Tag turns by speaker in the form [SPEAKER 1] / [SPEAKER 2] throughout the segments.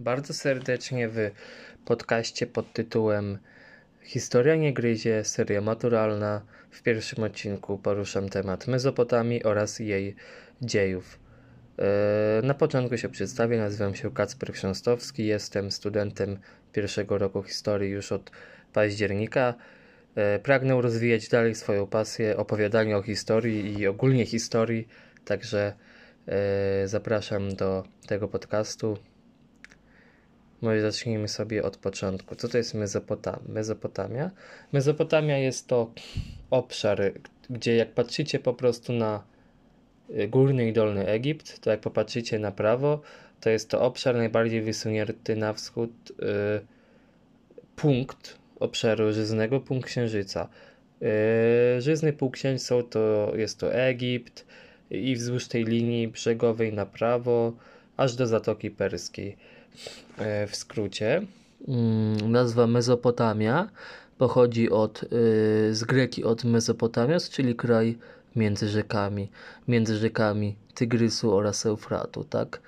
[SPEAKER 1] bardzo serdecznie w podcaście pod tytułem Historia nie gryzie, seria maturalna. W pierwszym odcinku poruszam temat Mezopotamii oraz jej dziejów. E, na początku się przedstawię, nazywam się Kacper Chrząstowski, jestem studentem pierwszego roku historii już od października. E, pragnę rozwijać dalej swoją pasję opowiadania o historii i ogólnie historii, także e, zapraszam do tego podcastu. Może zacznijmy sobie od początku. Co to jest Mezopotamia? Mezopotamia? Mezopotamia jest to obszar, gdzie jak patrzycie po prostu na y, górny i dolny Egipt, to jak popatrzycie na prawo, to jest to obszar najbardziej wysunięty na wschód yy, punkt obszaru żyznego, punkt księżyca. Yy, żyzny półksiężyc to jest to Egipt i wzdłuż tej linii brzegowej na prawo, aż do Zatoki Perskiej. E, w skrócie. Mm, nazwa Mezopotamia pochodzi od, y, z greki od Mesopotamios, czyli kraj między rzekami, między rzekami Tygrysu oraz Eufratu, tak?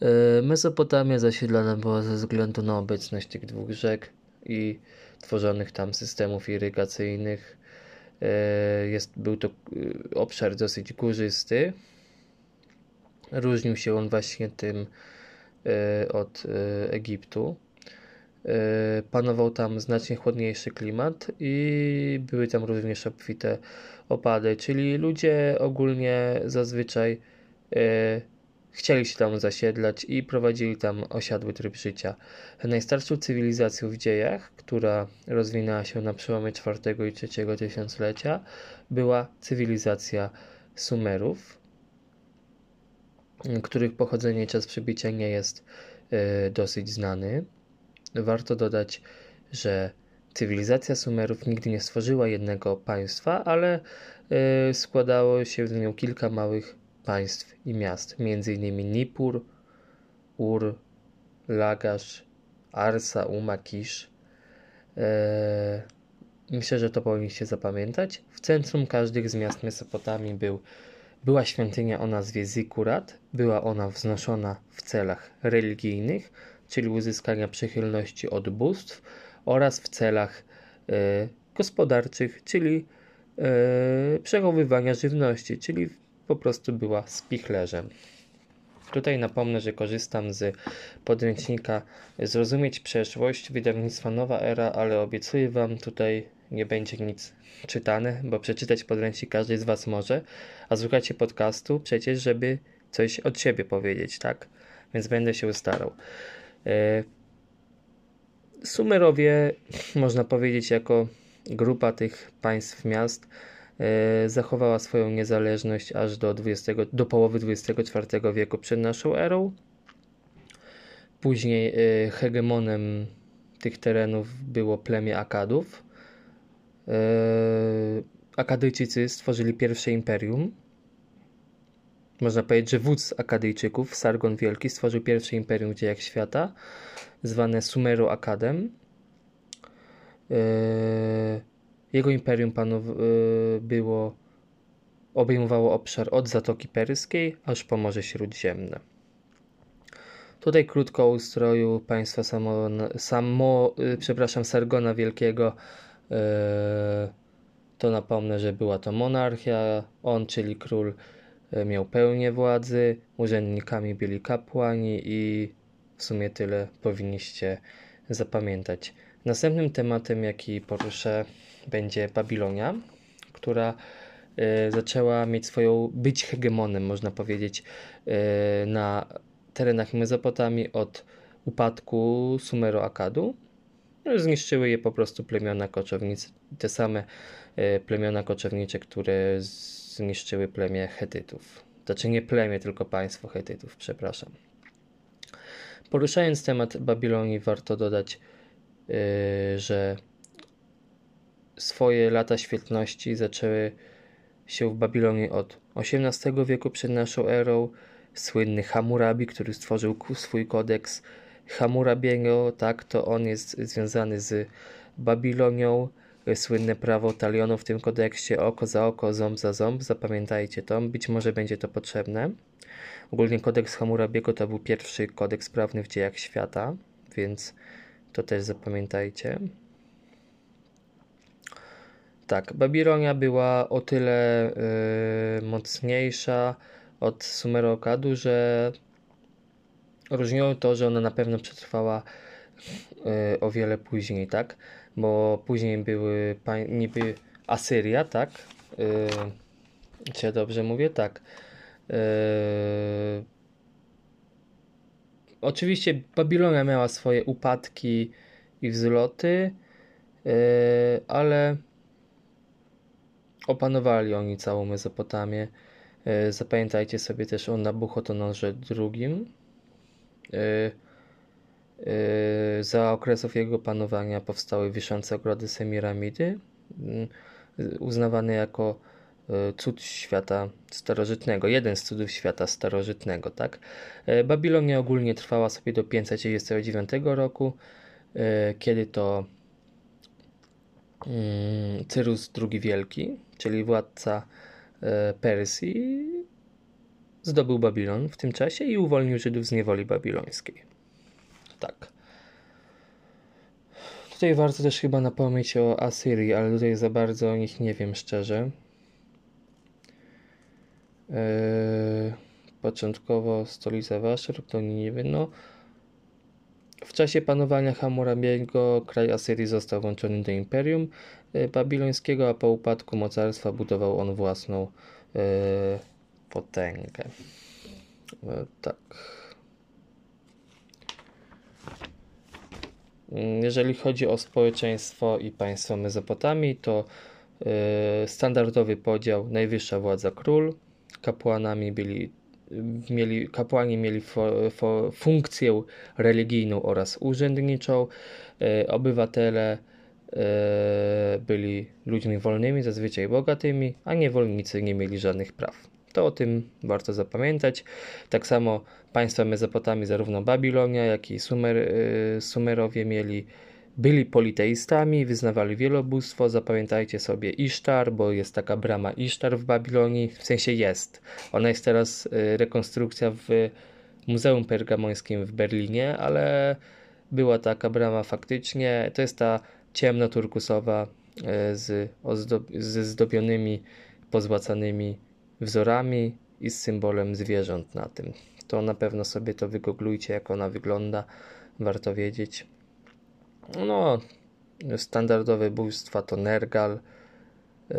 [SPEAKER 1] E, Mezopotamia zasiedlana była ze względu na obecność tych dwóch rzek i tworzonych tam systemów irygacyjnych. E, jest, był to y, obszar dosyć górzysty. Różnił się on właśnie tym, od e, Egiptu. E, panował tam znacznie chłodniejszy klimat i były tam również obfite opady, czyli ludzie ogólnie zazwyczaj chcieli się tam zasiedlać i prowadzili tam osiadły tryb życia. Najstarszą cywilizacją w dziejach, która rozwinęła się na przełomie IV i III tysiąclecia, była cywilizacja Sumerów których pochodzenie i czas przybycia nie jest e, dosyć znany. Warto dodać, że cywilizacja Sumerów nigdy nie stworzyła jednego państwa, ale e, składało się z nią kilka małych państw i miast, m.in. Nippur, Ur, Lagash, Arsa, Uma, Kish. E, myślę, że to powinniście zapamiętać. W centrum każdych z miast Mesopotamii był była świątynia o nazwie Zikurat, była ona wznoszona w celach religijnych, czyli uzyskania przychylności od bóstw oraz w celach e, gospodarczych, czyli e, przechowywania żywności, czyli po prostu była spichlerzem. Tutaj napomnę, że korzystam z podręcznika Zrozumieć przeszłość wydawnictwa Nowa Era, ale obiecuję Wam tutaj nie będzie nic czytane, bo przeczytać podręcznik każdy z Was może, a słuchacie podcastu przecież, żeby coś od siebie powiedzieć, tak? Więc będę się starał. E, Sumerowie, można powiedzieć, jako grupa tych państw, miast, e, zachowała swoją niezależność aż do, 20, do połowy XXIV wieku przed naszą erą. Później e, hegemonem tych terenów było plemię Akadów, Akadyjczycy stworzyli pierwsze imperium. Można powiedzieć, że wódz Akadyjczyków, Sargon Wielki, stworzył pierwsze imperium w dziejach świata, zwane Sumeru Akadem. Yy, jego imperium panow yy, było, obejmowało obszar od Zatoki Perskiej aż po Morze Śródziemne. Tutaj krótko o ustroju państwa samo, samo przepraszam, Sargona Wielkiego E, to napomnę, że była to monarchia. On, czyli król, e, miał pełnię władzy, urzędnikami byli kapłani i w sumie tyle powinniście zapamiętać. Następnym tematem, jaki poruszę, będzie Babilonia, która e, zaczęła mieć swoją, być hegemonem, można powiedzieć, na terenach Mezopotamii od upadku Sumero-Akadu zniszczyły je po prostu plemiona koczownicy, te same e, plemiona koczownicze, które zniszczyły plemię Hetytów. Znaczy nie plemię, tylko państwo Hetytów, przepraszam. Poruszając temat Babilonii, warto dodać, yy, że swoje lata świetności zaczęły się w Babilonii od XVIII wieku przed naszą erą. Słynny Hammurabi, który stworzył swój kodeks Hammurabiego, tak, to on jest związany z Babilonią. słynne prawo talionu w tym kodeksie oko za oko, ząb za ząb. Zapamiętajcie to, być może będzie to potrzebne. Ogólnie kodeks Hammurabiego to był pierwszy kodeks prawny w dziejach świata, więc to też zapamiętajcie. Tak, Babilonia była o tyle yy, mocniejsza od Sumerokadu, że różniło to, że ona na pewno przetrwała yy, o wiele później, tak? Bo później były niby Asyria, tak? Yy, czy ja dobrze mówię? Tak. Yy, oczywiście Babilonia miała swoje upadki i wzloty, yy, ale Opanowali oni całą Mezopotamię. E, zapamiętajcie sobie też o Nabuchodonorze II. E, e, za okresów jego panowania powstały wiszące ogrody Semiramidy, mm, uznawane jako cud świata starożytnego, jeden z cudów świata starożytnego, tak? Babilonia ogólnie trwała sobie do 539 roku, kiedy to Cyrus II Wielki czyli władca Persji, zdobył Babilon w tym czasie i uwolnił Żydów z niewoli babilońskiej. Tak. Tutaj warto też chyba napomnieć o Asyrii, ale tutaj za bardzo o nich nie wiem szczerze. Eee, początkowo stolica Waszur to Niniwy. No, w czasie panowania Hammurabiego kraj Asyrii został włączony do imperium e, babilońskiego, a po upadku mocarstwa budował on własną e, potęgę. E, tak. Jeżeli chodzi o społeczeństwo i państwo Mezopotamii, to e, standardowy podział najwyższa władza król, kapłanami byli mieli, kapłani mieli fo, fo, funkcję religijną oraz urzędniczą, e, obywatele byli ludźmi wolnymi, zazwyczaj bogatymi, a niewolnicy nie mieli żadnych praw. To o tym warto zapamiętać. Tak samo państwa Mezopotamii, zarówno Babilonia, jak i Sumer, e, Sumerowie mieli byli politeistami, wyznawali wielobóstwo. Zapamiętajcie sobie Isztar, bo jest taka brama Isztar w Babilonii. W sensie jest. Ona jest teraz y, rekonstrukcja w Muzeum Pergamońskim w Berlinie, ale była taka brama faktycznie. To jest ta ciemno-turkusowa y, z ze zdobionymi, pozłacanymi wzorami i z symbolem zwierząt na tym. To na pewno sobie to wygooglujcie, jak ona wygląda. Warto wiedzieć. No, standardowe bóstwa to Nergal. Yy,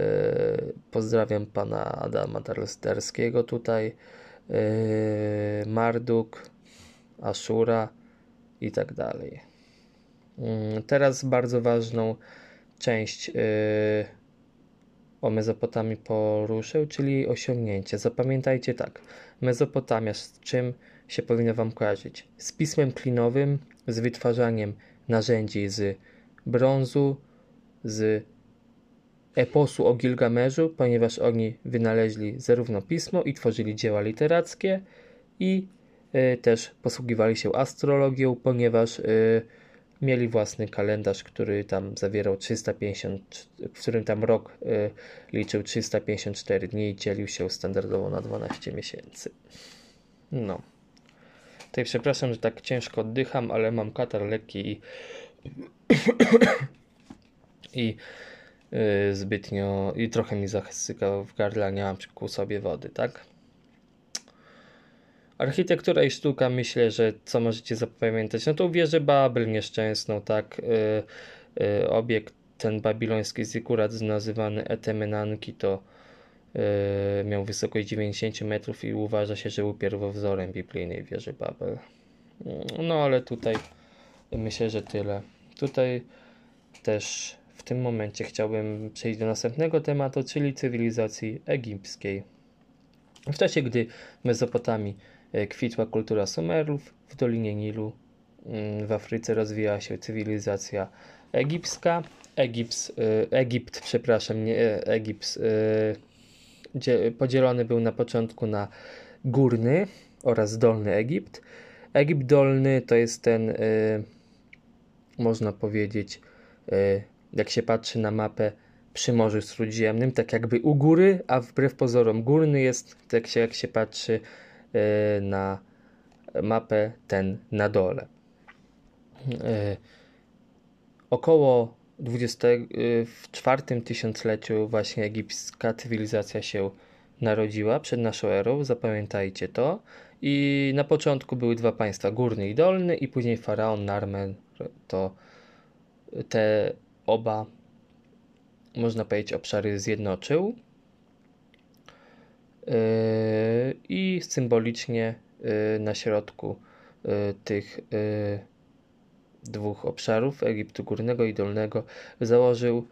[SPEAKER 1] pozdrawiam pana Adama Darsterskiego tutaj. Yy, Marduk, Ashura i tak dalej. Yy, teraz bardzo ważną część yy, o Mezopotamii poruszył, czyli osiągnięcie. Zapamiętajcie tak, Mezopotamia z czym się powinno Wam kojarzyć? Z pismem klinowym, z wytwarzaniem narzędzi z brązu, z eposu o Gilgamerzu, ponieważ oni wynaleźli zarówno pismo i tworzyli dzieła literackie i y, też posługiwali się astrologią, ponieważ y, mieli własny kalendarz, który tam zawierał 350, w którym tam rok y, liczył 354 dni i dzielił się standardowo na 12 miesięcy. No. Tutaj przepraszam, że tak ciężko oddycham, ale mam katar lekki i, i yy, zbytnio i trochę mi zasyka w gardle, nie mam ku sobie wody, tak? Architektura i sztuka, myślę, że co możecie zapamiętać, no to wieżę Babel nieszczęsną, tak? Yy, yy, obiekt ten babiloński zikurat nazywany Etemenanki to Yy, miał wysokość 90 metrów i uważa się, że był pierwowzorem biblijnej wieży Babel. No ale tutaj myślę, że tyle. Tutaj też w tym momencie chciałbym przejść do następnego tematu, czyli cywilizacji egipskiej. W czasie, gdy Mezopotamii kwitła kultura Sumerów, w Dolinie Nilu mm, w Afryce rozwijała się cywilizacja egipska. Egipt, e, Egipt przepraszam, nie e, Egipt podzielony był na początku na górny oraz dolny Egipt. Egipt dolny to jest ten, można powiedzieć, jak się patrzy na mapę przy Morzu Śródziemnym, tak jakby u góry, a wbrew pozorom górny jest, tak się, jak się patrzy e, na mapę, ten na dole. E, około 24 tysiącleciu właśnie egipska cywilizacja się narodziła przed naszą erą, zapamiętajcie to. I na początku były dwa państwa, górny i dolny, i później faraon Narmen to te oba, można powiedzieć, obszary zjednoczył. Yy, I symbolicznie yy, na środku yy, tych dwóch obszarów, Egiptu Górnego i Dolnego, założył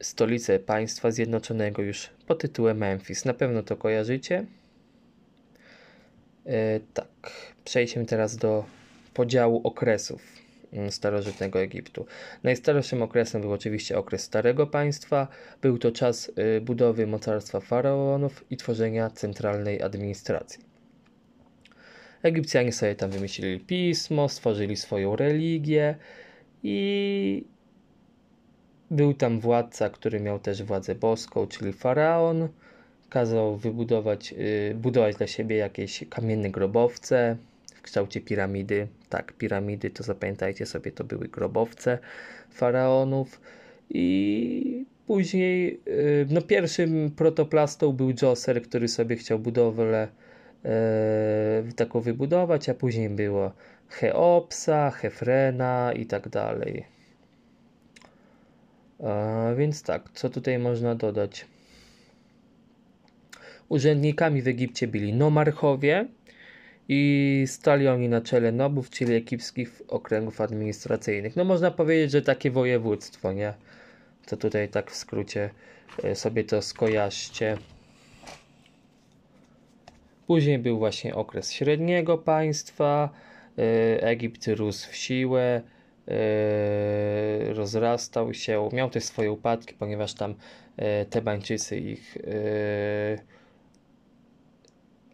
[SPEAKER 1] stolicę państwa zjednoczonego już pod tytułem Memphis. Na pewno to kojarzycie. Tak, przejdźmy teraz do podziału okresów starożytnego Egiptu. Najstarszym okresem był oczywiście okres Starego Państwa. Był to czas y, budowy mocarstwa faraonów i tworzenia centralnej administracji. Egipcjanie sobie tam wymyślili pismo, stworzyli swoją religię i był tam władca, który miał też władzę boską, czyli faraon. Kazał wybudować, yy, budować dla siebie jakieś kamienne grobowce w kształcie piramidy. Tak, piramidy to zapamiętajcie sobie, to były grobowce faraonów. I później, yy, no pierwszym protoplastą był Djoser, który sobie chciał budowlę yy, taką wybudować, a później było Cheopsa, Hefrena i tak dalej. Więc tak, co tutaj można dodać? Urzędnikami w Egipcie byli nomarchowie i stali oni na czele nobów, czyli egipskich okręgów administracyjnych. No można powiedzieć, że takie województwo, nie? To tutaj tak w skrócie e, sobie to skojarzcie. Później był właśnie okres średniego państwa. E, Egipt rósł w siłę E, rozrastał się, miał też swoje upadki, ponieważ tam Tebańczycy ich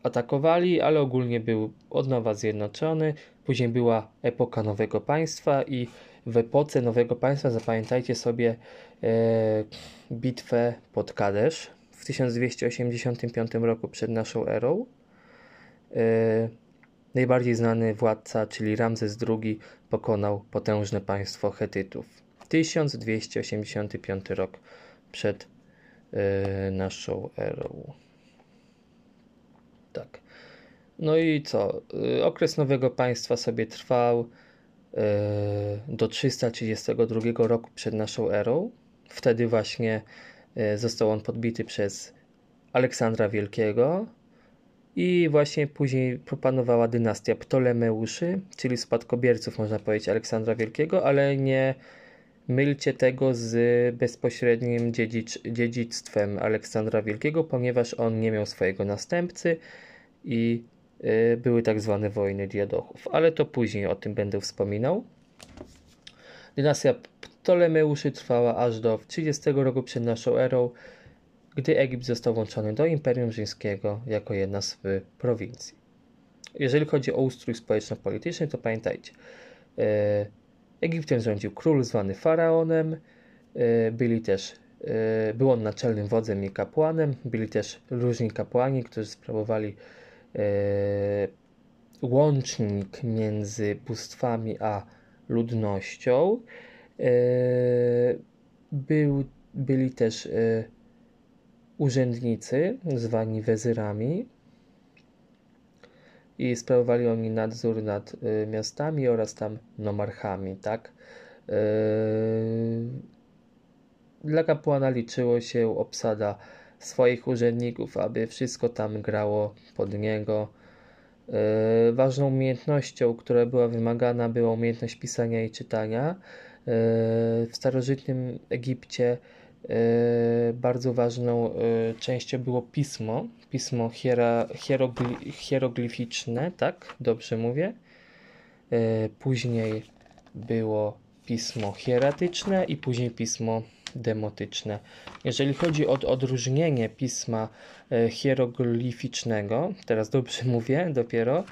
[SPEAKER 1] atakowali, ale ogólnie był od nowa zjednoczony. Później była epoka nowego państwa i w epoce nowego państwa zapamiętajcie sobie bitwę pod Kadesz w 1285 roku przed naszą erą. Najbardziej znany władca, czyli Ramzes II, pokonał potężne państwo Hetytów. 1285 rok przed yy, naszą erą. Tak. No i co? Yy, okres nowego państwa sobie trwał yy, do 332 roku przed naszą erą. Wtedy właśnie został on podbity przez Aleksandra Wielkiego, i właśnie później propanowała dynastia Ptolemeuszy, czyli spadkobierców, można powiedzieć, Aleksandra Wielkiego, ale nie mylcie tego z bezpośrednim dziedzic dziedzictwem Aleksandra Wielkiego, ponieważ on nie miał swojego następcy i y, były tak zwane wojny diadochów. Ale to później o tym będę wspominał. Dynastia Ptolemeuszy trwała aż do 30 roku przed naszą erą gdy Egipt został włączony do Imperium Rzymskiego jako jedna z prowincji. Jeżeli chodzi o ustrój społeczno-polityczny, to pamiętajcie, e, Egiptem rządził król zwany faraonem, e, byli też, e, był on naczelnym wodzem i kapłanem, byli też różni kapłani, którzy sprawowali łącznik między bóstwami a ludnością. Był, byli też urzędnicy, zwani wezyrami, i sprawowali oni nadzór nad y, miastami oraz tam nomarchami, tak? Y, dla kapłana liczyło się obsada swoich urzędników, aby wszystko tam grało pod niego. Y, ważną umiejętnością, która była wymagana, była umiejętność pisania i czytania. W starożytnym Egipcie E, bardzo ważną e, częścią było pismo, pismo hiera, hierogli, hieroglificzne, tak? Dobrze mówię. E, później było pismo hieratyczne i później pismo demotyczne. Jeżeli chodzi o odróżnienie pisma hieroglificznego, teraz dobrze mówię dopiero,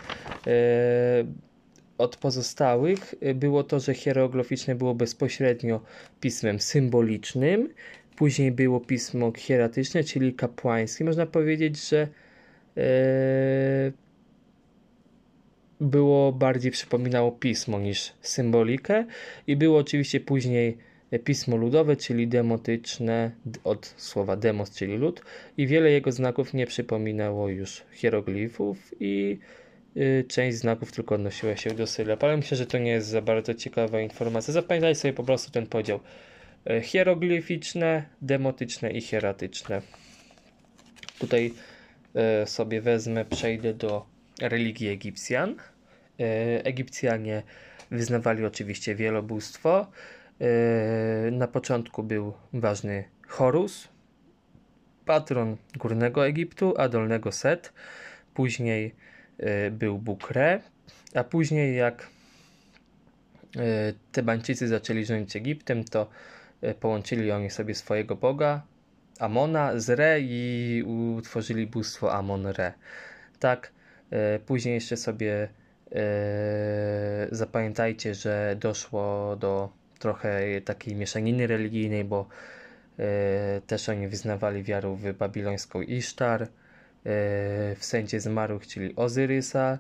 [SPEAKER 1] od pozostałych było to, że hieroglificzne było bezpośrednio pismem symbolicznym, później było pismo hieratyczne, czyli kapłańskie. Można powiedzieć, że e, było bardziej przypominało pismo niż symbolikę i było oczywiście później pismo ludowe, czyli demotyczne od słowa demos, czyli lud i wiele jego znaków nie przypominało już hieroglifów i y, część znaków tylko odnosiła się do sylab, ale myślę, że to nie jest za bardzo ciekawa informacja. Zapamiętajcie sobie po prostu ten podział hieroglificzne, demotyczne i hieratyczne. Tutaj y, sobie wezmę, przejdę do religii Egipcjan. Egipcjanie wyznawali oczywiście wielobóstwo. Na początku był ważny Horus, patron górnego Egiptu, a dolnego Set. Później był Bóg Re, a później jak Tebańczycy zaczęli rządzić Egiptem, to połączyli oni sobie swojego boga Amona z Re i utworzyli bóstwo Amon-Re. Tak, później jeszcze sobie zapamiętajcie, że doszło do trochę takiej mieszaniny religijnej, bo e, też oni wyznawali wiarę w babilońską Isztar, e, w sędzie zmarłych, czyli Ozyrysa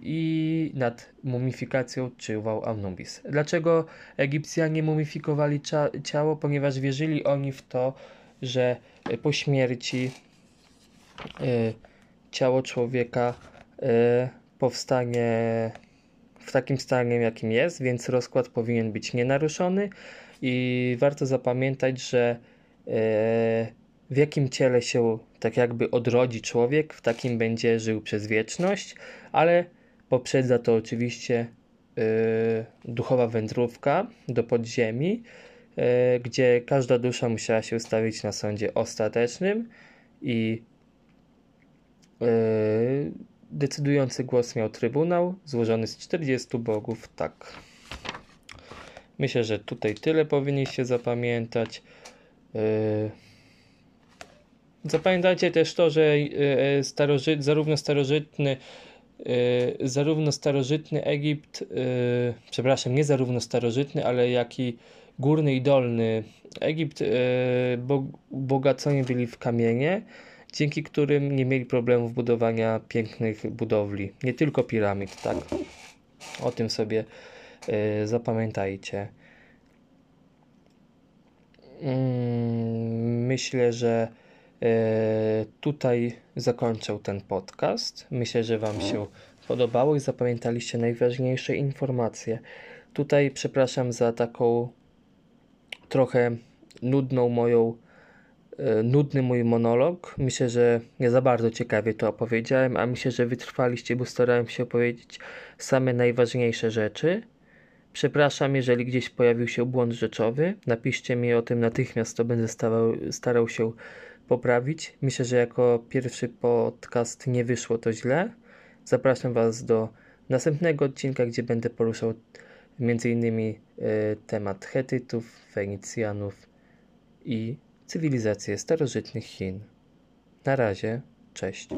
[SPEAKER 1] i nad mumifikacją czuwał Anubis. Dlaczego Egipcjanie mumifikowali ciało? Ponieważ wierzyli oni w to, że po śmierci e, ciało człowieka e, powstanie w takim stanie, jakim jest, więc rozkład powinien być nienaruszony i warto zapamiętać, że e, w jakim ciele się tak jakby odrodzi człowiek, w takim będzie żył przez wieczność, ale poprzedza to oczywiście e, duchowa wędrówka do podziemi, e, gdzie każda dusza musiała się stawić na sądzie ostatecznym i Decydujący głos miał Trybunał, złożony z 40 bogów, tak. Myślę, że tutaj tyle powinniście zapamiętać. Yy... Zapamiętajcie też to, że yy, starożyt, zarówno starożytny Yy, zarówno starożytny Egipt, yy, przepraszam, nie zarówno starożytny, ale jak i górny i dolny Egipt yy, bo, byli w kamienie dzięki którym nie mieli problemów budowania pięknych budowli, nie tylko piramid, tak? O tym sobie y, zapamiętajcie. Mm, myślę, że y, tutaj zakończę ten podcast. Myślę, że Wam się podobało i zapamiętaliście najważniejsze informacje. Tutaj przepraszam za taką trochę nudną moją E, nudny mój monolog. Myślę, że nie za bardzo ciekawie to opowiedziałem, a myślę, że wytrwaliście, bo starałem się opowiedzieć same najważniejsze rzeczy. Przepraszam, jeżeli gdzieś pojawił się błąd rzeczowy. Napiszcie mi o tym natychmiast, to będę starał, starał się poprawić. Myślę, że jako pierwszy podcast nie wyszło to źle. Zapraszam Was do następnego odcinka, gdzie będę poruszał m.in. E, temat Hetytów, Fenicjanów i cywilizację starożytnych Chin. Na razie, cześć.